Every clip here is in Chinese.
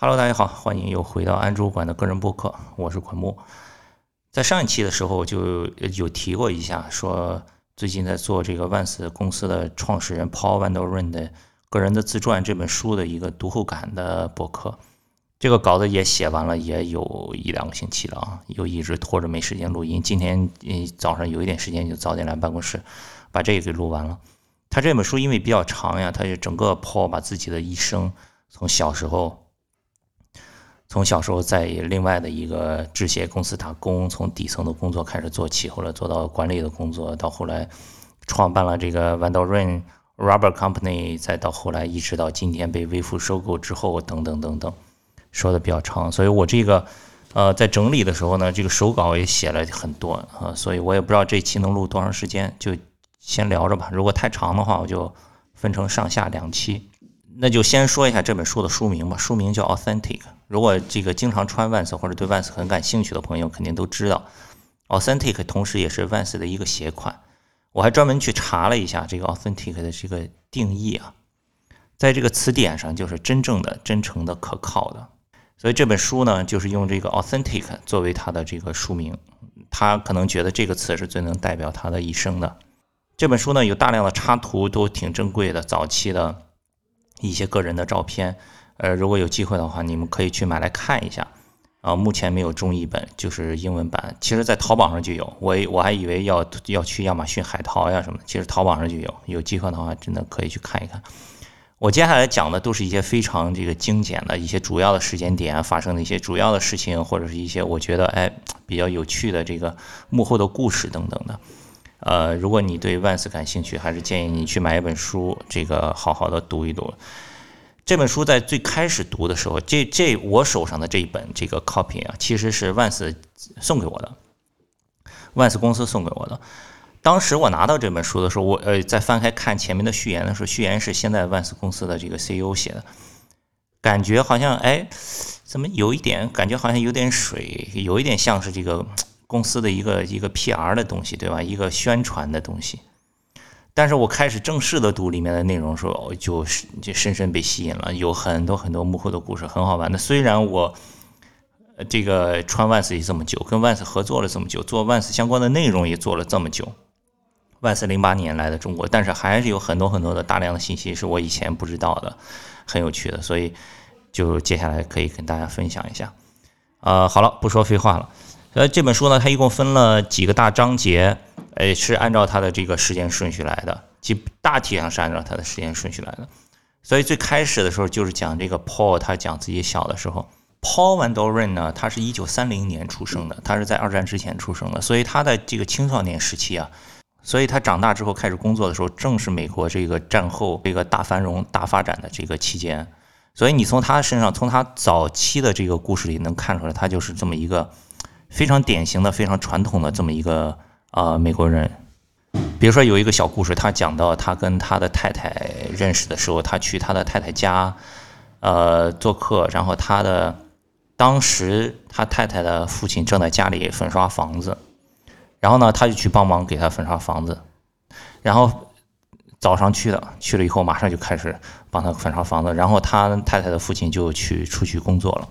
Hello，大家好，欢迎又回到安卓馆的个人播客，我是管木。在上一期的时候就有提过一下，说最近在做这个万斯公司的创始人 Paul Van Der r e n 的个人的自传这本书的一个读后感的博客。这个稿子也写完了，也有一两个星期了啊，又一直拖着没时间录音。今天嗯早上有一点时间，就早点来办公室把这个给录完了。他这本书因为比较长呀，他就整个 Paul 把自己的一生从小时候。从小时候在另外的一个制鞋公司打工，从底层的工作开始做起，后来做到管理的工作，到后来创办了这个 v a n d a l r a n Rubber Company，再到后来一直到今天被微富收购之后，等等等等，说的比较长，所以我这个呃在整理的时候呢，这个手稿也写了很多啊，所以我也不知道这期能录多长时间，就先聊着吧。如果太长的话，我就分成上下两期。那就先说一下这本书的书名吧，书名叫 Authentic。如果这个经常穿 Vans 或者对 Vans 很感兴趣的朋友，肯定都知道，Authentic 同时也是 Vans 的一个鞋款。我还专门去查了一下这个 Authentic 的这个定义啊，在这个词典上就是真正的、真诚的、可靠的。所以这本书呢，就是用这个 Authentic 作为它的这个书名。他可能觉得这个词是最能代表他的一生的。这本书呢，有大量的插图，都挺珍贵的，早期的。一些个人的照片，呃，如果有机会的话，你们可以去买来看一下。啊，目前没有中译本，就是英文版。其实，在淘宝上就有。我我还以为要要去亚马逊海淘呀什么的，其实淘宝上就有。有机会的话，真的可以去看一看。我接下来讲的都是一些非常这个精简的一些主要的时间点发生的一些主要的事情，或者是一些我觉得哎比较有趣的这个幕后的故事等等的。呃，如果你对万斯感兴趣，还是建议你去买一本书，这个好好的读一读。这本书在最开始读的时候，这这我手上的这一本这个 copy 啊，其实是万斯送给我的，万斯公司送给我的。当时我拿到这本书的时候，我呃在翻开看前面的序言的时候，序言是现在万斯公司的这个 CEO 写的，感觉好像哎，怎么有一点感觉好像有点水，有一点像是这个。公司的一个一个 PR 的东西，对吧？一个宣传的东西。但是我开始正式的读里面的内容时候，就就深深被吸引了，有很多很多幕后的故事，很好玩的。虽然我这个穿万斯也这么久，跟万斯合作了这么久，做万斯相关的内容也做了这么久。万斯零八年来的中国，但是还是有很多很多的大量的信息是我以前不知道的，很有趣的。所以就接下来可以跟大家分享一下。呃，好了，不说废话了。呃，这本书呢，它一共分了几个大章节，呃，是按照它的这个时间顺序来的，即大体上是按照它的时间顺序来的。所以最开始的时候就是讲这个 Paul，他讲自己小的时候。Paul Van Doren 呢，他是一九三零年出生的，他是在二战之前出生的，所以他的这个青少年时期啊，所以他长大之后开始工作的时候，正是美国这个战后这个大繁荣、大发展的这个期间。所以你从他身上，从他早期的这个故事里能看出来，他就是这么一个。非常典型的、非常传统的这么一个呃美国人，比如说有一个小故事，他讲到他跟他的太太认识的时候，他去他的太太家呃做客，然后他的当时他太太的父亲正在家里粉刷房子，然后呢他就去帮忙给他粉刷房子，然后早上去的，去了以后马上就开始帮他粉刷房子，然后他太太的父亲就去出去工作了，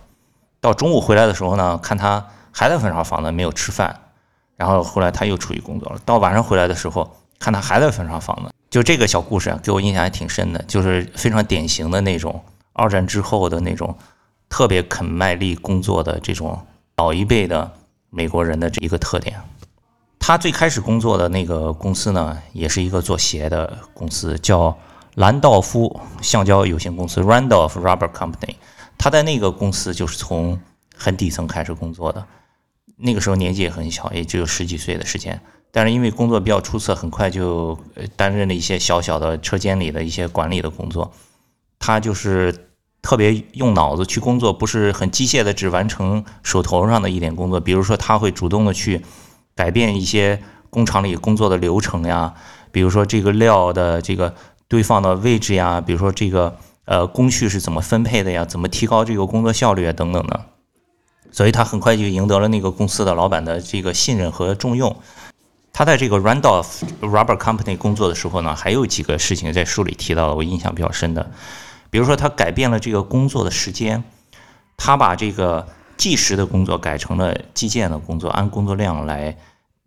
到中午回来的时候呢，看他。还在粉刷房子没有吃饭，然后后来他又出去工作了。到晚上回来的时候，看他还在粉刷房子。就这个小故事啊，给我印象还挺深的，就是非常典型的那种二战之后的那种特别肯卖力工作的这种老一辈的美国人的这一个特点。他最开始工作的那个公司呢，也是一个做鞋的公司，叫兰道夫橡胶有限公司 （Randolph Rubber Company）。他在那个公司就是从很底层开始工作的。那个时候年纪也很小，也只有十几岁的时间，但是因为工作比较出色，很快就担任了一些小小的车间里的一些管理的工作。他就是特别用脑子去工作，不是很机械的只完成手头上的一点工作。比如说，他会主动的去改变一些工厂里工作的流程呀，比如说这个料的这个堆放的位置呀，比如说这个呃工序是怎么分配的呀，怎么提高这个工作效率啊等等的。所以他很快就赢得了那个公司的老板的这个信任和重用。他在这个 Randolph Rubber Company 工作的时候呢，还有几个事情在书里提到了，我印象比较深的。比如说，他改变了这个工作的时间，他把这个计时的工作改成了计件的工作，按工作量来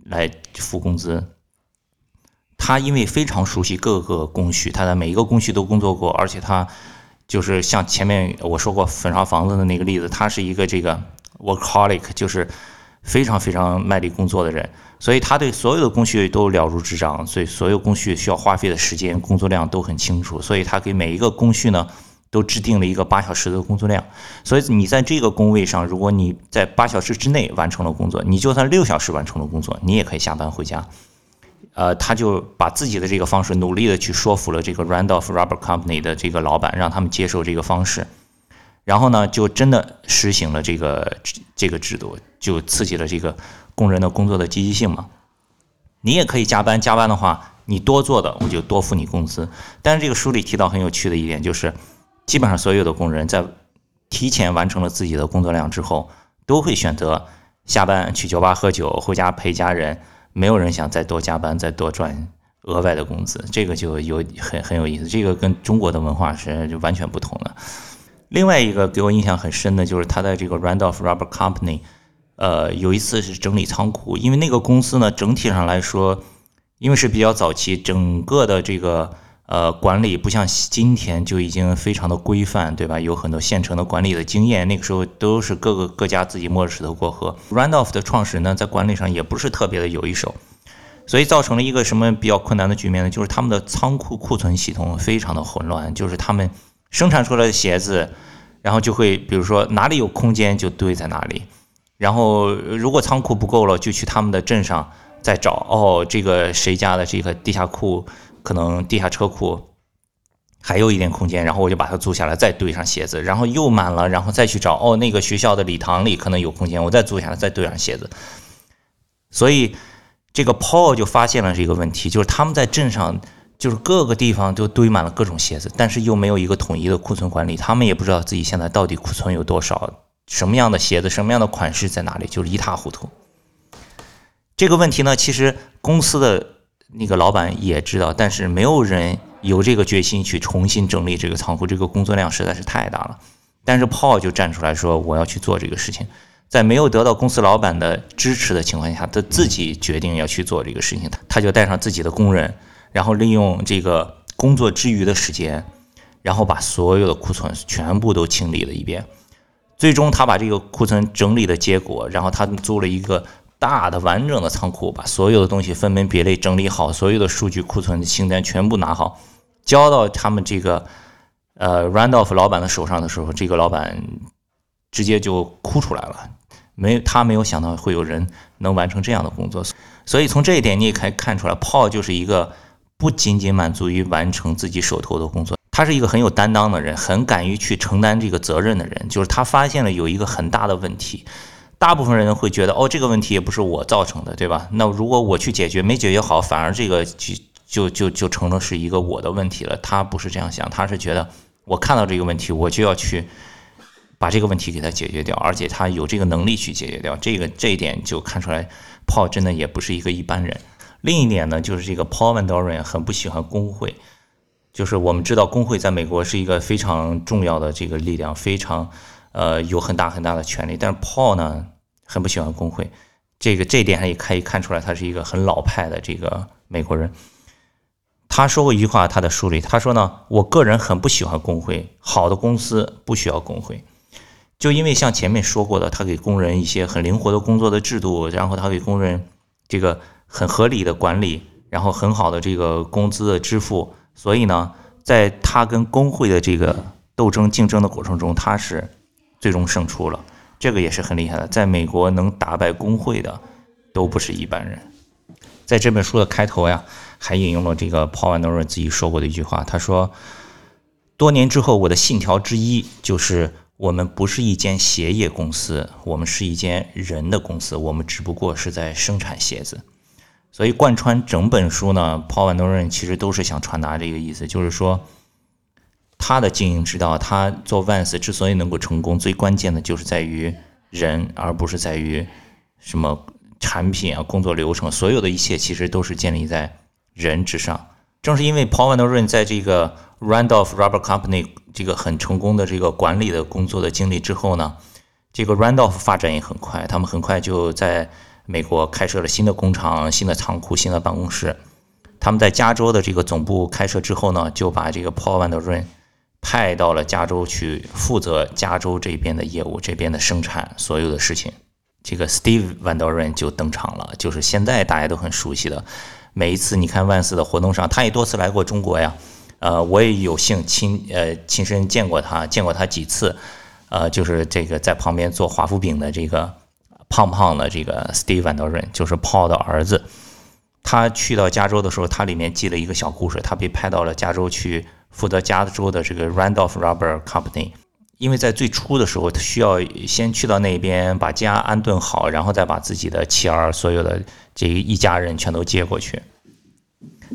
来付工资。他因为非常熟悉各个工序，他在每一个工序都工作过，而且他就是像前面我说过粉刷房子的那个例子，他是一个这个 workaholic，就是非常非常卖力工作的人，所以他对所有的工序都了如指掌，所以所有工序需要花费的时间、工作量都很清楚，所以他给每一个工序呢。都制定了一个八小时的工作量，所以你在这个工位上，如果你在八小时之内完成了工作，你就算六小时完成了工作，你也可以下班回家。呃，他就把自己的这个方式努力的去说服了这个 Randolph Rubber Company 的这个老板，让他们接受这个方式，然后呢，就真的实行了这个这个制度，就刺激了这个工人的工作的积极性嘛。你也可以加班，加班的话，你多做的我就多付你工资。但是这个书里提到很有趣的一点就是。基本上所有的工人在提前完成了自己的工作量之后，都会选择下班去酒吧喝酒，回家陪家人。没有人想再多加班，再多赚额外的工资。这个就有很很有意思，这个跟中国的文化是就完全不同的。另外一个给我印象很深的就是他在这个 Randolph Rubber Company，呃，有一次是整理仓库，因为那个公司呢整体上来说，因为是比较早期，整个的这个。呃，管理不像今天就已经非常的规范，对吧？有很多现成的管理的经验。那个时候都是各个各家自己摸着石头过河。Randolph 的创始人呢，在管理上也不是特别的有一手，所以造成了一个什么比较困难的局面呢？就是他们的仓库库存系统非常的混乱，就是他们生产出来的鞋子，然后就会比如说哪里有空间就堆在哪里，然后如果仓库不够了，就去他们的镇上再找。哦，这个谁家的这个地下库？可能地下车库还有一点空间，然后我就把它租下来，再堆上鞋子，然后又满了，然后再去找哦，那个学校的礼堂里可能有空间，我再租下来，再堆上鞋子。所以这个 Paul 就发现了这个问题，就是他们在镇上就是各个地方都堆满了各种鞋子，但是又没有一个统一的库存管理，他们也不知道自己现在到底库存有多少，什么样的鞋子，什么样的款式在哪里，就是一塌糊涂。这个问题呢，其实公司的。那个老板也知道，但是没有人有这个决心去重新整理这个仓库，这个工作量实在是太大了。但是 Paul 就站出来说：“我要去做这个事情。”在没有得到公司老板的支持的情况下，他自己决定要去做这个事情。他他就带上自己的工人，然后利用这个工作之余的时间，然后把所有的库存全部都清理了一遍。最终，他把这个库存整理的结果，然后他租了一个。大的完整的仓库，把所有的东西分门别类整理好，所有的数据库存的清单全部拿好，交到他们这个呃 Randolph 老板的手上的时候，这个老板直接就哭出来了。没，他没有想到会有人能完成这样的工作。所以从这一点你也可以看出来，Paul 就是一个不仅仅满足于完成自己手头的工作，他是一个很有担当的人，很敢于去承担这个责任的人。就是他发现了有一个很大的问题。大部分人会觉得，哦，这个问题也不是我造成的，对吧？那如果我去解决，没解决好，反而这个就就就就成了是一个我的问题了。他不是这样想，他是觉得我看到这个问题，我就要去把这个问题给他解决掉，而且他有这个能力去解决掉。这个这一点就看出来炮真的也不是一个一般人。另一点呢，就是这个 Paul Van Doren 很不喜欢工会，就是我们知道工会在美国是一个非常重要的这个力量，非常。呃，有很大很大的权利，但是 Paul 呢，很不喜欢工会，这个这一点上也可以看出来，他是一个很老派的这个美国人。他说过一句话，他的书里他说呢，我个人很不喜欢工会，好的公司不需要工会，就因为像前面说过的，他给工人一些很灵活的工作的制度，然后他给工人这个很合理的管理，然后很好的这个工资的支付，所以呢，在他跟工会的这个斗争竞争的过程中，他是。最终胜出了，这个也是很厉害的。在美国能打败工会的，都不是一般人。在这本书的开头呀，还引用了这个 Paul Van Doren 自己说过的一句话，他说：“多年之后，我的信条之一就是，我们不是一间鞋业公司，我们是一间人的公司，我们只不过是在生产鞋子。”所以贯穿整本书呢，Paul Van Doren 其实都是想传达这个意思，就是说。他的经营之道，他做 Vans 之所以能够成功，最关键的就是在于人，而不是在于什么产品啊、工作流程，所有的一切其实都是建立在人之上。正是因为 Paul Van Der Ryn 在这个 Randolph Rubber Company 这个很成功的这个管理的工作的经历之后呢，这个 Randolph 发展也很快，他们很快就在美国开设了新的工厂、新的仓库、新的办公室。他们在加州的这个总部开设之后呢，就把这个 Paul Van Der Ryn 派到了加州去负责加州这边的业务、这边的生产所有的事情。这个 Steve Van Der Ryn 就登场了，就是现在大家都很熟悉的。每一次你看万斯的活动上，他也多次来过中国呀。呃，我也有幸亲呃亲身见过他，见过他几次。呃，就是这个在旁边做华夫饼的这个胖胖的这个 Steve Van Der Ryn，就是 Paul 的儿子。他去到加州的时候，他里面记了一个小故事。他被派到了加州去负责加州的这个 Randolph Rubber Company，因为在最初的时候，他需要先去到那边把家安顿好，然后再把自己的妻儿所有的这一家人全都接过去。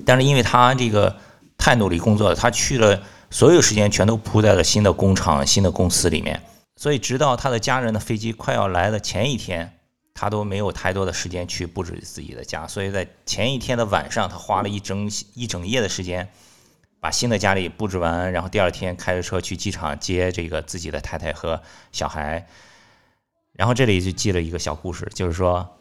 但是因为他这个太努力工作了，他去了。所有时间全都扑在了新的工厂、新的公司里面，所以直到他的家人的飞机快要来的前一天，他都没有太多的时间去布置自己的家。所以在前一天的晚上，他花了一整一整夜的时间，把新的家里布置完，然后第二天开着车去机场接这个自己的太太和小孩。然后这里就记了一个小故事，就是说，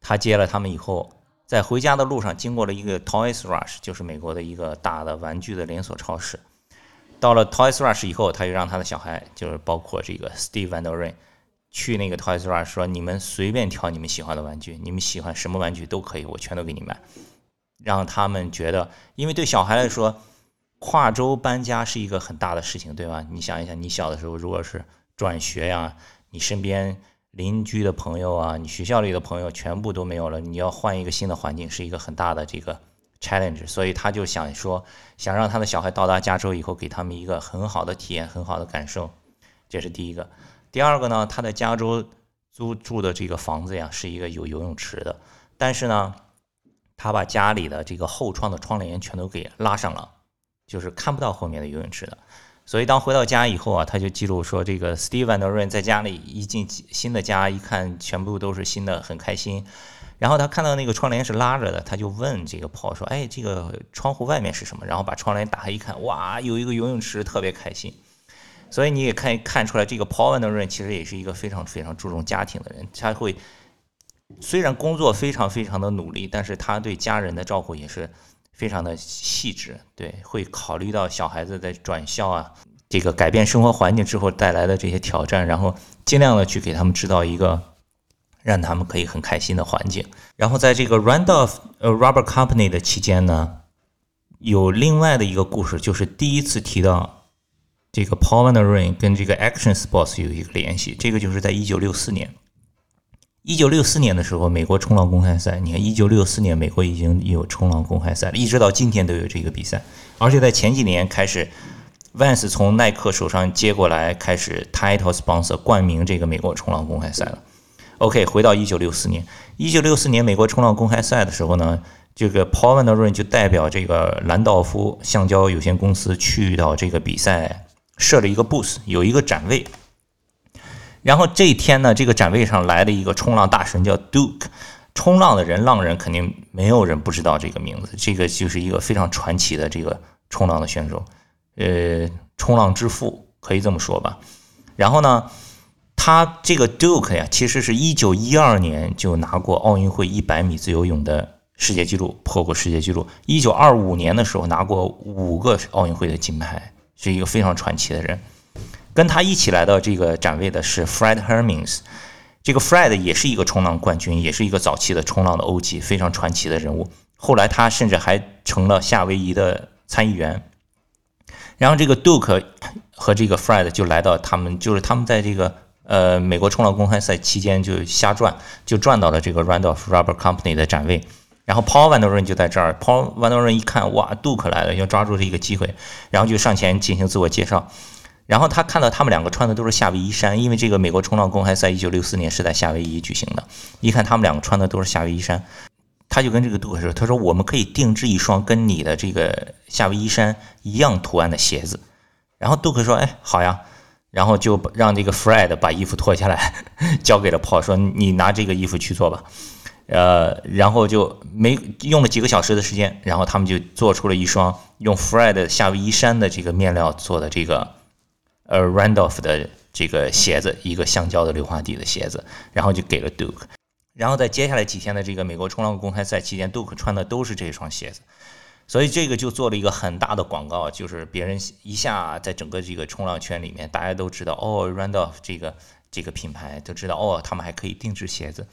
他接了他们以后。在回家的路上，经过了一个 Toys Rush，就是美国的一个大的玩具的连锁超市。到了 Toys Rush 以后，他就让他的小孩，就是包括这个 Steve Van Der Ryn，去那个 Toys Rush 说：“你们随便挑你们喜欢的玩具，你们喜欢什么玩具都可以，我全都给你买。”让他们觉得，因为对小孩来说，跨州搬家是一个很大的事情，对吧？你想一想，你小的时候如果是转学呀，你身边。邻居的朋友啊，你学校里的朋友全部都没有了，你要换一个新的环境，是一个很大的这个 challenge。所以他就想说，想让他的小孩到达加州以后，给他们一个很好的体验，很好的感受。这是第一个。第二个呢，他在加州租住的这个房子呀，是一个有游泳池的，但是呢，他把家里的这个后窗的窗帘全都给拉上了，就是看不到后面的游泳池的。所以当回到家以后啊，他就记录说，这个 Steve Van Der Ryn 在家里一进新的家，一看全部都是新的，很开心。然后他看到那个窗帘是拉着的，他就问这个 Paul 说：“哎，这个窗户外面是什么？”然后把窗帘打开一看，哇，有一个游泳池，特别开心。所以你也看看出来，这个 Paul Van Der Ryn 其实也是一个非常非常注重家庭的人。他会虽然工作非常非常的努力，但是他对家人的照顾也是。非常的细致，对，会考虑到小孩子在转校啊，这个改变生活环境之后带来的这些挑战，然后尽量的去给他们制造一个让他们可以很开心的环境。然后在这个 Randolph 呃 Rubber Company 的期间呢，有另外的一个故事，就是第一次提到这个 Paul Van Der Ryn 跟这个 Action Sports 有一个联系，这个就是在一九六四年。一九六四年的时候，美国冲浪公开赛，你看，一九六四年美国已经有冲浪公开赛了，一直到今天都有这个比赛，而且在前几年开始，Vans 从耐克手上接过来，开始 title sponsor 冠名这个美国冲浪公开赛了。OK，回到一九六四年，一九六四年美国冲浪公开赛的时候呢，这个 Paul Van Der Ryn 就代表这个兰道夫橡胶有限公司去到这个比赛，设了一个 booth，有一个展位。然后这一天呢，这个展位上来了一个冲浪大神，叫 Duke。冲浪的人，浪人肯定没有人不知道这个名字。这个就是一个非常传奇的这个冲浪的选手，呃，冲浪之父可以这么说吧。然后呢，他这个 Duke 呀，其实是一九一二年就拿过奥运会一百米自由泳的世界纪录，破过世界纪录。一九二五年的时候拿过五个奥运会的金牌，是一个非常传奇的人。跟他一起来到这个展位的是 Fred Hermings，这个 Fred 也是一个冲浪冠军，也是一个早期的冲浪的 OG，非常传奇的人物。后来他甚至还成了夏威夷的参议员。然后这个 Duke 和这个 Fred 就来到他们，就是他们在这个呃美国冲浪公开赛期间就瞎转，就转到了这个 Randolph Rubber Company 的展位。然后 Paul Van Der Ryn 就在这儿，Paul Van Der Ryn 一看，哇，Duke 来了，要抓住这一个机会，然后就上前进行自我介绍。然后他看到他们两个穿的都是夏威夷衫，因为这个美国冲浪公开赛一九六四年是在夏威夷举行的。一看他们两个穿的都是夏威夷衫，他就跟这个杜克说：“他说我们可以定制一双跟你的这个夏威夷衫一样图案的鞋子。”然后杜克说：“哎，好呀。”然后就让这个 Fred 把衣服脱下来，交给了 Paul，说：“你拿这个衣服去做吧。”呃，然后就没用了几个小时的时间，然后他们就做出了一双用 Fred 夏威夷山的这个面料做的这个呃 Randolph 的这个鞋子，一个橡胶的硫化底的鞋子，然后就给了 Duke。然后在接下来几天的这个美国冲浪公开赛期间，Duke 穿的都是这双鞋子，所以这个就做了一个很大的广告，就是别人一下在整个这个冲浪圈里面，大家都知道哦，Randolph 这个这个品牌都知道哦，他们还可以定制鞋子，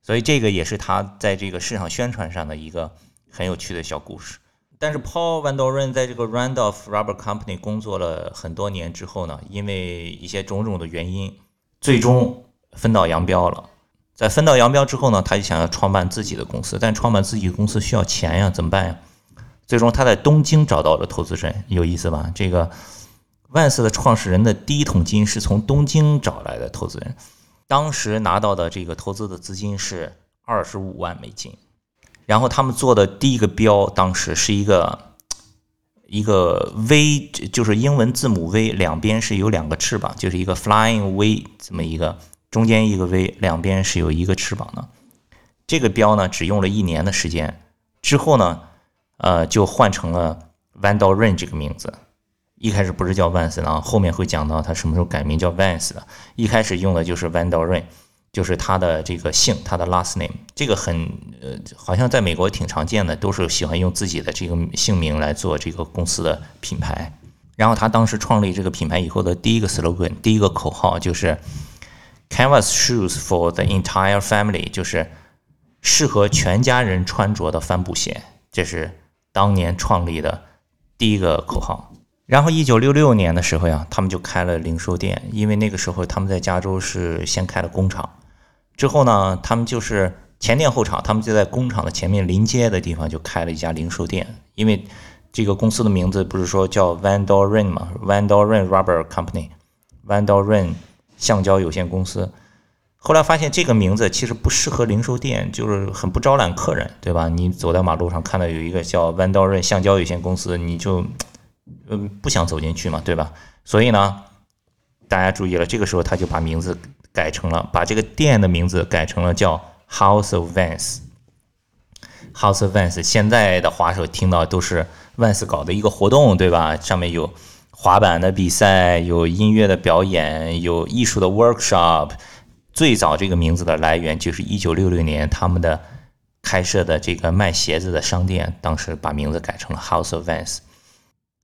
所以这个也是他在这个市场宣传上的一个很有趣的小故事。但是 Paul Van Doren 在这个 Randolph Rubber Company 工作了很多年之后呢，因为一些种种的原因，最终分道扬镳了。在分道扬镳之后呢，他就想要创办自己的公司，但创办自己的公司需要钱呀，怎么办呀？最终他在东京找到了投资人，有意思吧？这个万斯的创始人的第一桶金是从东京找来的投资人，当时拿到的这个投资的资金是二十五万美金，然后他们做的第一个标，当时是一个一个 V，就是英文字母 V，两边是有两个翅膀，就是一个 Flying V 这么一个。中间一个 V，两边是有一个翅膀的。这个标呢，只用了一年的时间，之后呢，呃，就换成了 Van Doren 这个名字。一开始不是叫 Vans 的，后面会讲到他什么时候改名叫 Vans 的。一开始用的就是 Van Doren，就是他的这个姓，他的 last name。这个很呃，好像在美国挺常见的，都是喜欢用自己的这个姓名来做这个公司的品牌。然后他当时创立这个品牌以后的第一个 slogan，第一个口号就是。Canvas shoes for the entire family，就是适合全家人穿着的帆布鞋。这是当年创立的第一个口号。然后，一九六六年的时候呀，他们就开了零售店。因为那个时候他们在加州是先开了工厂，之后呢，他们就是前店后厂，他们就在工厂的前面临街的地方就开了一家零售店。因为这个公司的名字不是说叫 Van Doren 吗？Van Doren Rubber Company，Van Doren。橡胶有限公司，后来发现这个名字其实不适合零售店，就是很不招揽客人，对吧？你走在马路上看到有一个叫弯刀润橡胶有限公司，你就嗯不想走进去嘛，对吧？所以呢，大家注意了，这个时候他就把名字改成了，把这个店的名字改成了叫 House of Vans。House of Vans 现在的滑手听到都是 Vans 搞的一个活动，对吧？上面有。滑板的比赛，有音乐的表演，有艺术的 workshop。最早这个名字的来源就是一九六六年他们的开设的这个卖鞋子的商店，当时把名字改成了 House of Vans。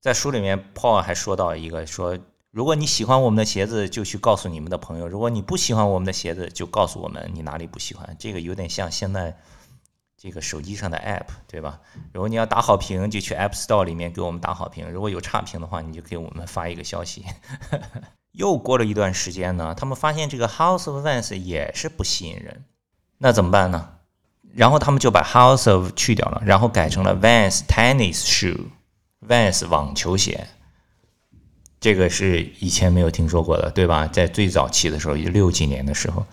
在书里面，Paul 还说到一个说，如果你喜欢我们的鞋子，就去告诉你们的朋友；如果你不喜欢我们的鞋子，就告诉我们你哪里不喜欢。这个有点像现在。这个手机上的 App 对吧？如果你要打好评，就去 App Store 里面给我们打好评。如果有差评的话，你就给我们发一个消息。又过了一段时间呢，他们发现这个 House of Vans 也是不吸引人，那怎么办呢？然后他们就把 House of 去掉了，然后改成了 Vans Tennis Shoe，Vans 网球鞋。这个是以前没有听说过的，对吧？在最早期的时候，六几年的时候，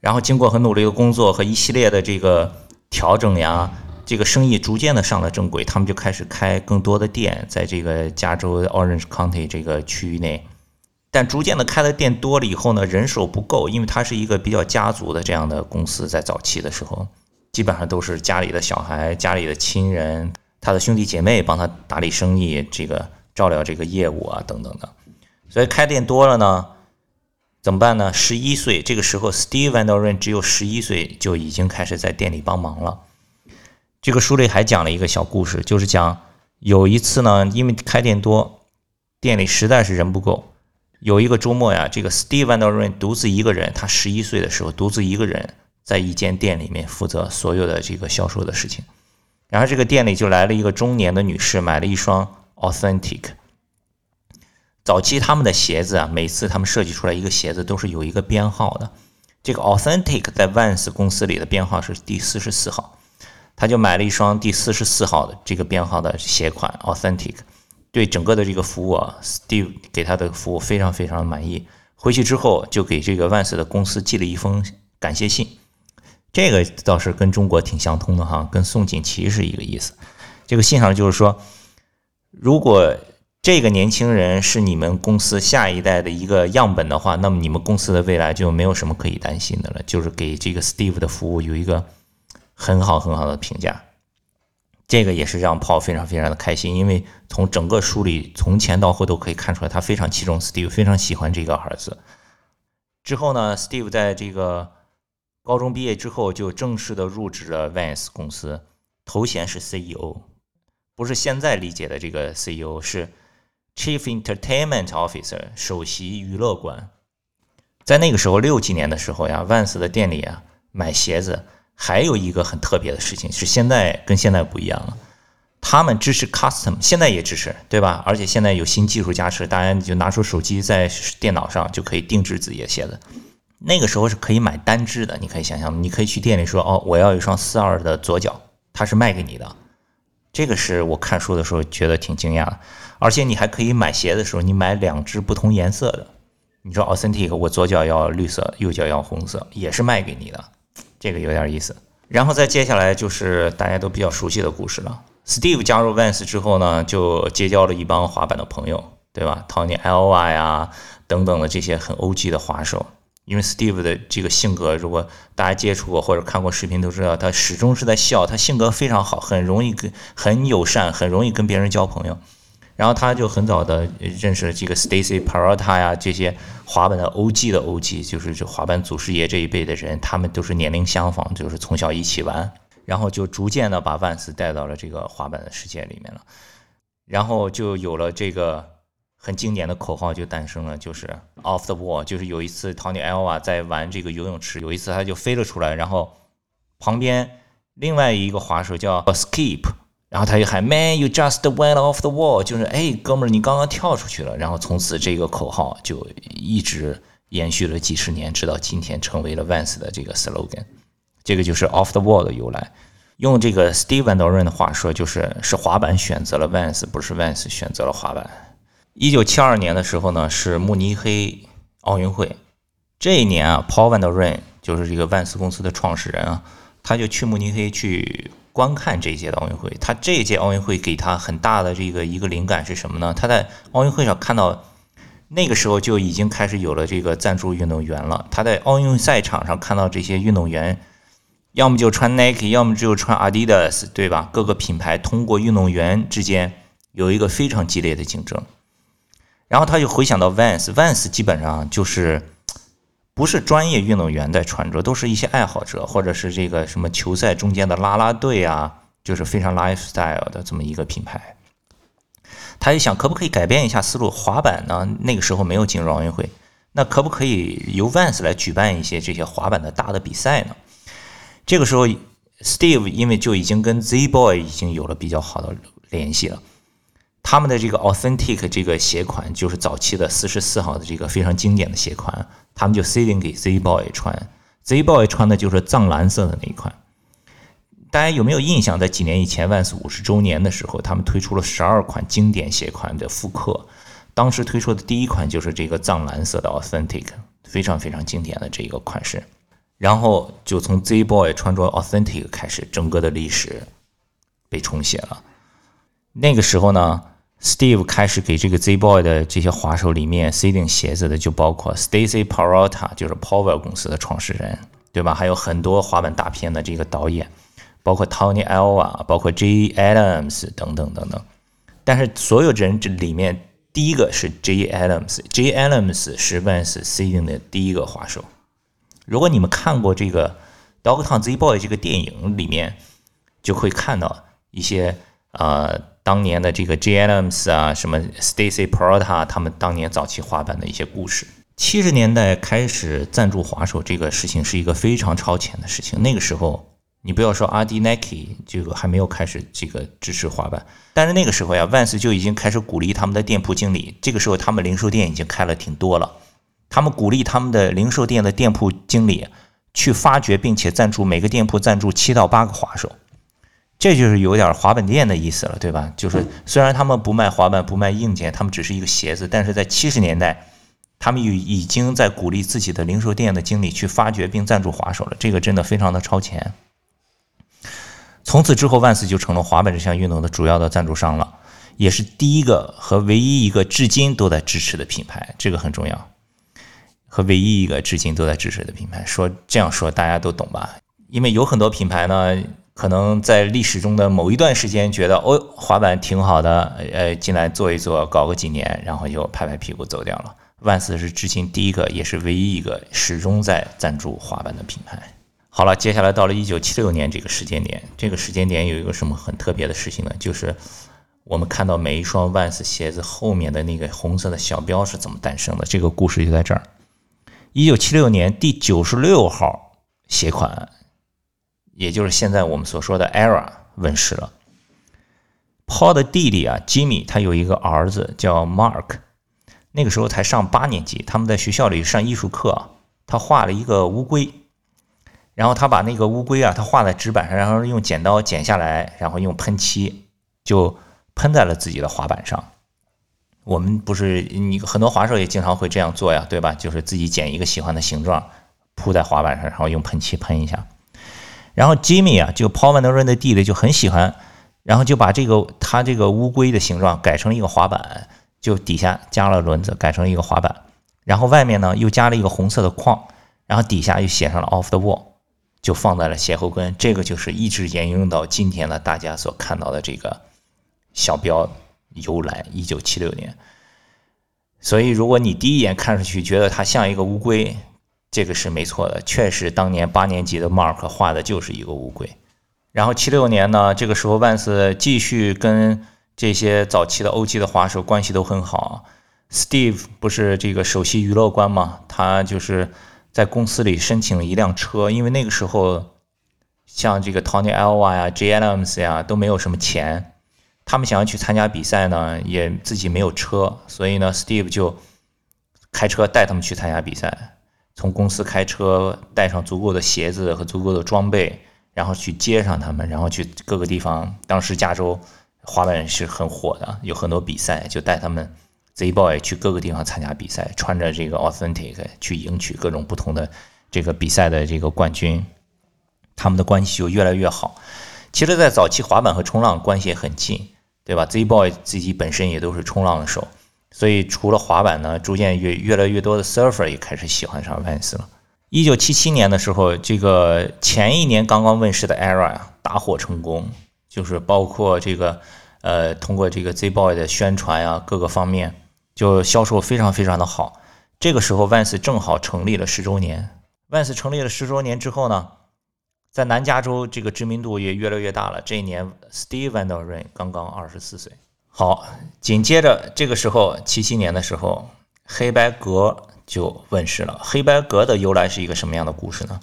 然后经过很努力的工作和一系列的这个。调整呀，这个生意逐渐的上了正轨，他们就开始开更多的店，在这个加州 Orange County 这个区域内。但逐渐的开的店多了以后呢，人手不够，因为它是一个比较家族的这样的公司，在早期的时候，基本上都是家里的小孩、家里的亲人、他的兄弟姐妹帮他打理生意，这个照料这个业务啊等等的。所以开店多了呢。怎么办呢？十一岁，这个时候，Steve Van Doren 只有十一岁，就已经开始在店里帮忙了。这个书里还讲了一个小故事，就是讲有一次呢，因为开店多，店里实在是人不够。有一个周末呀，这个 Steve Van Doren 独自一个人，他十一岁的时候，独自一个人在一间店里面负责所有的这个销售的事情。然后这个店里就来了一个中年的女士，买了一双 Authentic。早期他们的鞋子啊，每次他们设计出来一个鞋子都是有一个编号的。这个 Authentic 在 Vans 公司里的编号是第四十四号，他就买了一双第四十四号的这个编号的鞋款 Authentic。对整个的这个服务啊，Steve 给他的服务非常非常满意。回去之后就给这个万斯的公司寄了一封感谢信。这个倒是跟中国挺相通的哈，跟宋锦旗是一个意思。这个信上就是说，如果这个年轻人是你们公司下一代的一个样本的话，那么你们公司的未来就没有什么可以担心的了。就是给这个 Steve 的服务有一个很好很好的评价。这个也是让 Paul 非常非常的开心，因为从整个书里从前到后都可以看出来，他非常器重 Steve，非常喜欢这个儿子。之后呢，Steve 在这个高中毕业之后就正式的入职了 Vans 公司，头衔是 CEO，不是现在理解的这个 CEO，是 Chief Entertainment Officer，首席娱乐官。在那个时候六几年的时候呀，Vans 的店里啊买鞋子。还有一个很特别的事情是，现在跟现在不一样了，他们支持 custom，现在也支持，对吧？而且现在有新技术加持，大家就拿出手机在电脑上就可以定制自己的鞋子。那个时候是可以买单只的，你可以想象，你可以去店里说，哦，我要一双四二的左脚，他是卖给你的。这个是我看书的时候觉得挺惊讶的，而且你还可以买鞋的时候，你买两只不同颜色的。你说 authentic，我左脚要绿色，右脚要红色，也是卖给你的。这个有点意思，然后再接下来就是大家都比较熟悉的故事了。Steve 加入 Vans 之后呢，就结交了一帮滑板的朋友，对吧？Tony Alva 呀等等的这些很 OG 的滑手。因为 Steve 的这个性格，如果大家接触过或者看过视频都知道，他始终是在笑，他性格非常好，很容易跟很友善，很容易跟别人交朋友。然后他就很早的认识了这个 Stacy Peralta 呀，这些滑板的 OG 的 OG，就是这滑板祖师爷这一辈的人，他们都是年龄相仿，就是从小一起玩，然后就逐渐的把万斯带到了这个滑板的世界里面了，然后就有了这个很经典的口号就诞生了，就是 Off the wall，就是有一次 Tony Elva 在玩这个游泳池，有一次他就飞了出来，然后旁边另外一个滑手叫 Skip。然后他就喊 “Man, you just went off the wall”，就是哎，哥们儿，你刚刚跳出去了。然后从此这个口号就一直延续了几十年，直到今天成为了 Vans 的这个 slogan。这个就是 “off the wall” 的由来。用这个 Steve Van Doren 的话说，就是是滑板选择了 Vans，不是 Vans 选择了滑板。一九七二年的时候呢，是慕尼黑奥运会。这一年啊，Paul Van Doren 就是这个万斯公司的创始人啊，他就去慕尼黑去。观看这一届的奥运会，他这一届奥运会给他很大的这个一个灵感是什么呢？他在奥运会上看到，那个时候就已经开始有了这个赞助运动员了。他在奥运赛场上看到这些运动员，要么就穿 Nike，要么就穿 Adidas，对吧？各个品牌通过运动员之间有一个非常激烈的竞争，然后他就回想到 Vans，Vans 基本上就是。不是专业运动员在穿着，都是一些爱好者，或者是这个什么球赛中间的啦啦队啊，就是非常 lifestyle 的这么一个品牌。他就想，可不可以改变一下思路？滑板呢，那个时候没有进入奥运会，那可不可以由 Vans 来举办一些这些滑板的大的比赛呢？这个时候，Steve 因为就已经跟 Z Boy 已经有了比较好的联系了。他们的这个 authentic 这个鞋款就是早期的四十四号的这个非常经典的鞋款，他们就 s 定给 Z Boy 穿，Z Boy 穿的就是藏蓝色的那一款。大家有没有印象？在几年以前万斯五十周年的时候，他们推出了十二款经典鞋款的复刻，当时推出的第一款就是这个藏蓝色的 authentic，非常非常经典的这一个款式。然后就从 Z Boy 穿着 authentic 开始，整个的历史被重写了。那个时候呢？Steve 开始给这个 Z Boy 的这些滑手里面塞定鞋子的，就包括 Stacy Parota，就是 Power 公司的创始人，对吧？还有很多滑板大片的这个导演，包括 Tony Elva，包括 J Adams 等等等等。但是所有人这里面，第一个是 J Adams，J Adams 是 Vans 塞定的第一个滑手。如果你们看过这个 Dogtown Z Boy 这个电影里面，就会看到一些呃。当年的这个 J Adams 啊，什么 Stacy Peralta，他们当年早期滑板的一些故事。七十年代开始赞助滑手这个事情是一个非常超前的事情。那个时候，你不要说阿迪 Nike 这个还没有开始这个支持滑板，但是那个时候呀，Vans 就已经开始鼓励他们的店铺经理。这个时候，他们零售店已经开了挺多了，他们鼓励他们的零售店的店铺经理去发掘并且赞助每个店铺赞助七到八个滑手。这就是有点滑板店的意思了，对吧？就是虽然他们不卖滑板，不卖硬件，他们只是一个鞋子，但是在七十年代，他们已已经在鼓励自己的零售店的经理去发掘并赞助滑手了。这个真的非常的超前。从此之后，万斯就成了滑板这项运动的主要的赞助商了，也是第一个和唯一一个至今都在支持的品牌。这个很重要，和唯一一个至今都在支持的品牌。说这样说大家都懂吧？因为有很多品牌呢，可能在历史中的某一段时间觉得哦，滑板挺好的，呃，进来做一做，搞个几年，然后就拍拍屁股走掉了。万斯是至今第一个，也是唯一一个始终在赞助滑板的品牌。好了，接下来到了一九七六年这个时间点，这个时间点有一个什么很特别的事情呢？就是我们看到每一双万斯鞋子后面的那个红色的小标是怎么诞生的。这个故事就在这儿。一九七六年第九十六号鞋款，也就是现在我们所说的 Era 问世了。Paul 的弟弟啊，Jimmy，他有一个儿子叫 Mark。那个时候才上八年级，他们在学校里上艺术课，他画了一个乌龟，然后他把那个乌龟啊，他画在纸板上，然后用剪刀剪下来，然后用喷漆就喷在了自己的滑板上。我们不是你很多滑手也经常会这样做呀，对吧？就是自己剪一个喜欢的形状铺在滑板上，然后用喷漆喷一下。然后 Jimmy 啊，就 Paul Van Doren 的弟弟就很喜欢，然后就把这个他这个乌龟的形状改成了一个滑板。就底下加了轮子，改成了一个滑板，然后外面呢又加了一个红色的框，然后底下又写上了 Off the Wall，就放在了鞋后跟。这个就是一直沿用到今天的大家所看到的这个小标由来，一九七六年。所以如果你第一眼看上去觉得它像一个乌龟，这个是没错的，确实当年八年级的 Mark 画的就是一个乌龟。然后七六年呢，这个时候万斯继续跟。这些早期的欧 g 的滑手关系都很好。Steve 不是这个首席娱乐官吗？他就是在公司里申请了一辆车，因为那个时候像这个 Tony Alva 呀、J. Adams 呀都没有什么钱，他们想要去参加比赛呢，也自己没有车，所以呢，Steve 就开车带他们去参加比赛，从公司开车带上足够的鞋子和足够的装备，然后去接上他们，然后去各个地方。当时加州。滑板是很火的，有很多比赛，就带他们 Z Boy 去各个地方参加比赛，穿着这个 Authentic 去赢取各种不同的这个比赛的这个冠军，他们的关系就越来越好。其实，在早期滑板和冲浪关系也很近，对吧？Z Boy 自己本身也都是冲浪的手，所以除了滑板呢，逐渐越越来越多的 Surfer 也开始喜欢上 Vans 了。一九七七年的时候，这个前一年刚刚问世的 Era，大获成功。就是包括这个，呃，通过这个 Z Boy 的宣传呀，各个方面就销售非常非常的好。这个时候，Vans 正好成立了十周年。Vans 成立了十周年之后呢，在南加州这个知名度也越来越大了。这一年，Steve Van Doren 刚刚二十四岁。好，紧接着这个时候，七七年的时候，黑白格就问世了。黑白格的由来是一个什么样的故事呢？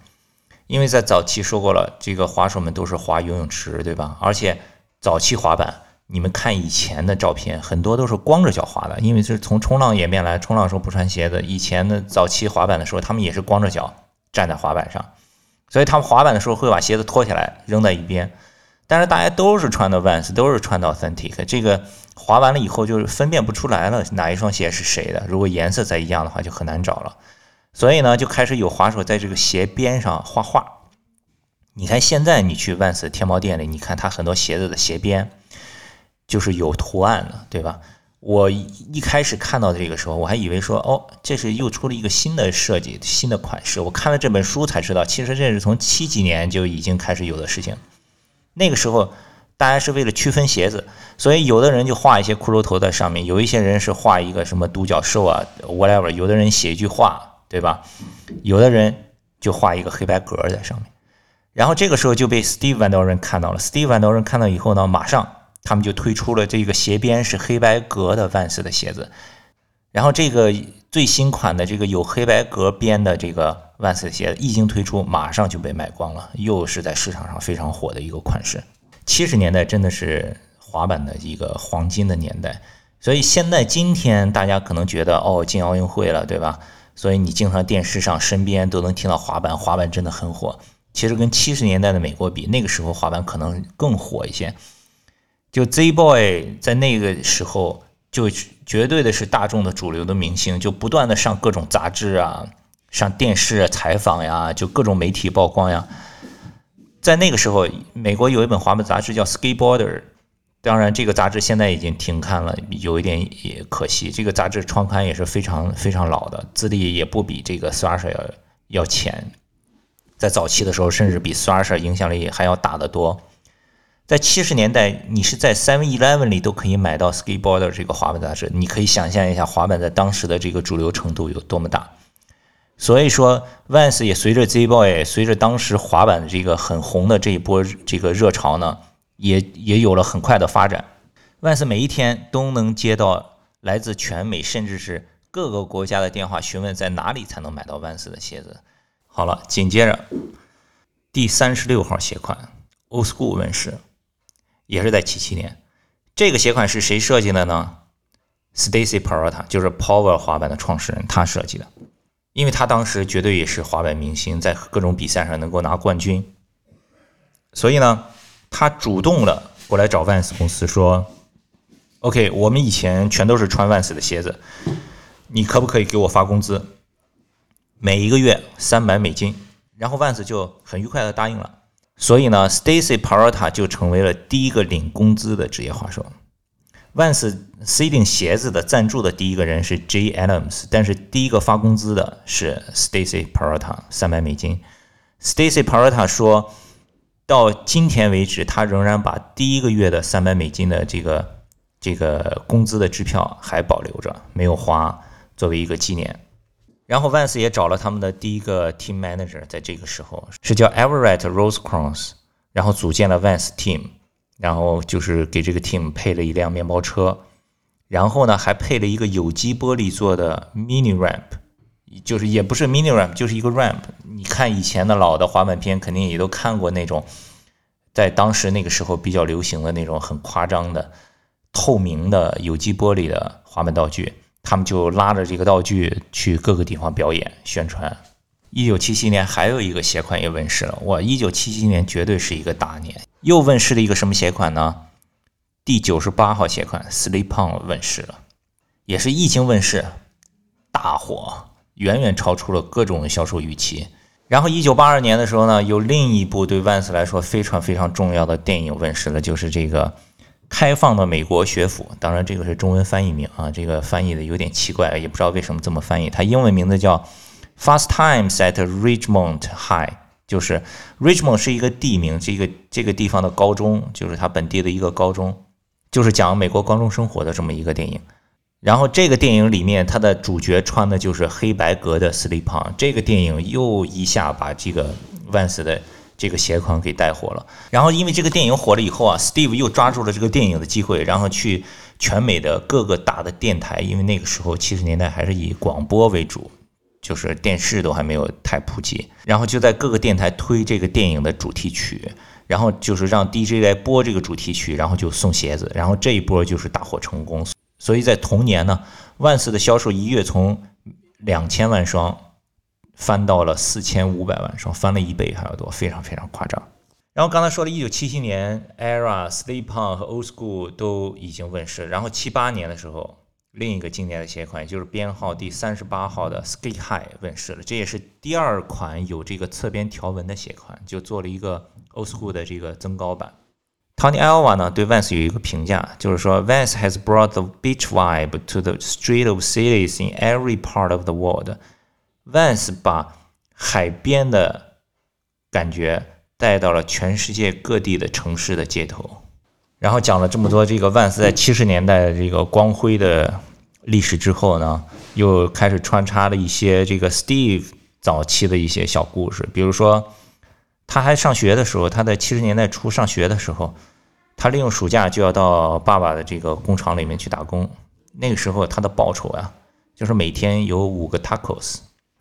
因为在早期说过了，这个滑手们都是滑游泳池，对吧？而且早期滑板，你们看以前的照片，很多都是光着脚滑的，因为是从冲浪演变来，冲浪时候不穿鞋子。以前的早期滑板的时候，他们也是光着脚站在滑板上，所以他们滑板的时候会把鞋子脱下来扔在一边。但是大家都是穿的 Vans，都是穿的 Authentic，这个滑完了以后就是分辨不出来了，哪一双鞋是谁的。如果颜色再一样的话，就很难找了。所以呢，就开始有滑手在这个鞋边上画画。你看现在你去万斯天猫店里，你看它很多鞋子的鞋边就是有图案的，对吧？我一开始看到这个时候，我还以为说，哦，这是又出了一个新的设计、新的款式。我看了这本书才知道，其实这是从七几年就已经开始有的事情。那个时候大家是为了区分鞋子，所以有的人就画一些骷髅头在上面，有一些人是画一个什么独角兽啊，whatever，有的人写一句话。对吧？有的人就画一个黑白格在上面，然后这个时候就被 Steve Van Doren 看到了。Steve Van Doren 看到以后呢，马上他们就推出了这个鞋边是黑白格的 Vans 的鞋子。然后这个最新款的这个有黑白格边的这个万斯的鞋子一经推出，马上就被卖光了，又是在市场上非常火的一个款式。七十年代真的是滑板的一个黄金的年代，所以现在今天大家可能觉得哦，进奥运会了，对吧？所以你经常电视上、身边都能听到滑板，滑板真的很火。其实跟七十年代的美国比，那个时候滑板可能更火一些。就 Z Boy 在那个时候就绝对的是大众的主流的明星，就不断的上各种杂志啊，上电视采访呀，就各种媒体曝光呀。在那个时候，美国有一本滑板杂志叫 Skateboarder。当然，这个杂志现在已经停刊了，有一点也可惜。这个杂志创刊也是非常非常老的，资历也不比这个 Thrasher 要要浅。在早期的时候，甚至比 Thrasher 影响力还要大得多。在七十年代，你是在 Seven Eleven 里都可以买到 Skateboarder 这个滑板杂志，你可以想象一下滑板在当时的这个主流程度有多么大。所以说，Vans 也随着 Z-Boy，随着当时滑板的这个很红的这一波这个热潮呢，也也有了很快的发展。Vans 每一天都能接到来自全美甚至是各个国家的电话，询问在哪里才能买到 Vans 的鞋子。好了，紧接着第三十六号鞋款 Old School 问世，也是在七七年。这个鞋款是谁设计的呢？Stacy Peralta，就是 Power 滑板的创始人，他设计的。因为他当时绝对也是滑板明星，在各种比赛上能够拿冠军，所以呢，他主动的过来找 Vans 公司说：“OK，我们以前全都是穿 Vans 的鞋子，你可不可以给我发工资？每一个月三百美金。”然后 Vans 就很愉快的答应了。所以呢，Stacy Parota 就成为了第一个领工资的职业滑手。Vans seeding 鞋子的赞助的第一个人是 J Adams，但是第一个发工资的是 Stacy Peralta，三百美金。Stacy Peralta 说，到今天为止，他仍然把第一个月的三百美金的这个这个工资的支票还保留着，没有花，作为一个纪念。然后 Vans 也找了他们的第一个 team manager，在这个时候是叫 Everett Rosecrans，然后组建了 Vans team。然后就是给这个 team 配了一辆面包车，然后呢还配了一个有机玻璃做的 mini ramp，就是也不是 mini ramp，就是一个 ramp。你看以前的老的滑板片，肯定也都看过那种，在当时那个时候比较流行的那种很夸张的透明的有机玻璃的滑板道具，他们就拉着这个道具去各个地方表演宣传。一九七七年还有一个鞋款也问世了，哇！一九七七年绝对是一个大年，又问世了一个什么鞋款呢？第九十八号鞋款 Slip On 问世了，也是疫情问世，大火，远远超出了各种销售预期。然后一九八二年的时候呢，有另一部对万斯来说非常非常重要的电影问世了，就是这个《开放的美国学府》。当然，这个是中文翻译名啊，这个翻译的有点奇怪，也不知道为什么这么翻译。它英文名字叫。Fast times at Richmond High，就是 Richmond 是一个地名，这个这个地方的高中，就是它本地的一个高中，就是讲美国高中生活的这么一个电影。然后这个电影里面，它的主角穿的就是黑白格的 slip on。这个电影又一下把这个 Vans 的这个鞋款给带火了。然后因为这个电影火了以后啊，Steve 又抓住了这个电影的机会，然后去全美的各个大的电台，因为那个时候七十年代还是以广播为主。就是电视都还没有太普及，然后就在各个电台推这个电影的主题曲，然后就是让 DJ 来播这个主题曲，然后就送鞋子，然后这一波就是大获成功。所以在同年呢，万斯的销售一跃从两千万双翻到了四千五百万双，翻了一倍还要多，非常非常夸张。然后刚才说了一九七七年，Era、Sleep On 和 Old School 都已经问世，然后七八年的时候。另一个经典的鞋款，就是编号第三十八号的 Sky High 问世了。这也是第二款有这个侧边条纹的鞋款，就做了一个 Old School 的这个增高版。Tony Alva 呢对 Vans 有一个评价，就是说 Vans has brought the beach vibe to the street of cities in every part of the world。Vans 把海边的感觉带到了全世界各地的城市的街头。然后讲了这么多这个万斯在七十年代这个光辉的历史之后呢，又开始穿插了一些这个 Steve 早期的一些小故事。比如说，他还上学的时候，他在七十年代初上学的时候，他利用暑假就要到爸爸的这个工厂里面去打工。那个时候他的报酬呀，就是每天有五个 tacos，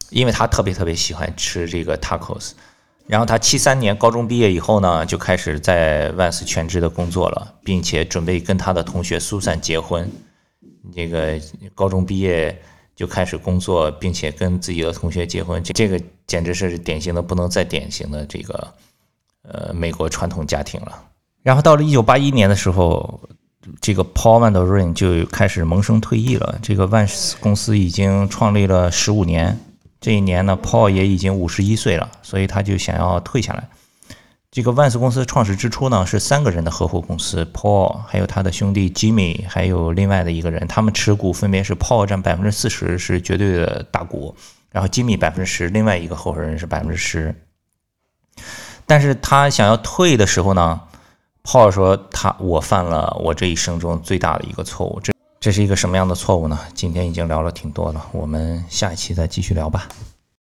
因为他特别特别喜欢吃这个 tacos。然后他七三年高中毕业以后呢，就开始在万斯全职的工作了，并且准备跟他的同学苏珊结婚。这个高中毕业就开始工作，并且跟自己的同学结婚，这这个简直是典型的不能再典型的这个呃美国传统家庭了。然后到了一九八一年的时候，这个 Paul Van Der Ryn 就开始萌生退役了。这个万斯公司已经创立了十五年。这一年呢，Paul 也已经五十一岁了，所以他就想要退下来。这个万斯公司创始之初呢，是三个人的合伙公司，Paul 还有他的兄弟 Jimmy，还有另外的一个人，他们持股分别是 Paul 占百分之四十，是绝对的大股，然后 Jimmy 百分之十，另外一个合伙人是百分之十。但是他想要退的时候呢，Paul 说他我犯了我这一生中最大的一个错误。这这是一个什么样的错误呢？今天已经聊了挺多了，我们下一期再继续聊吧。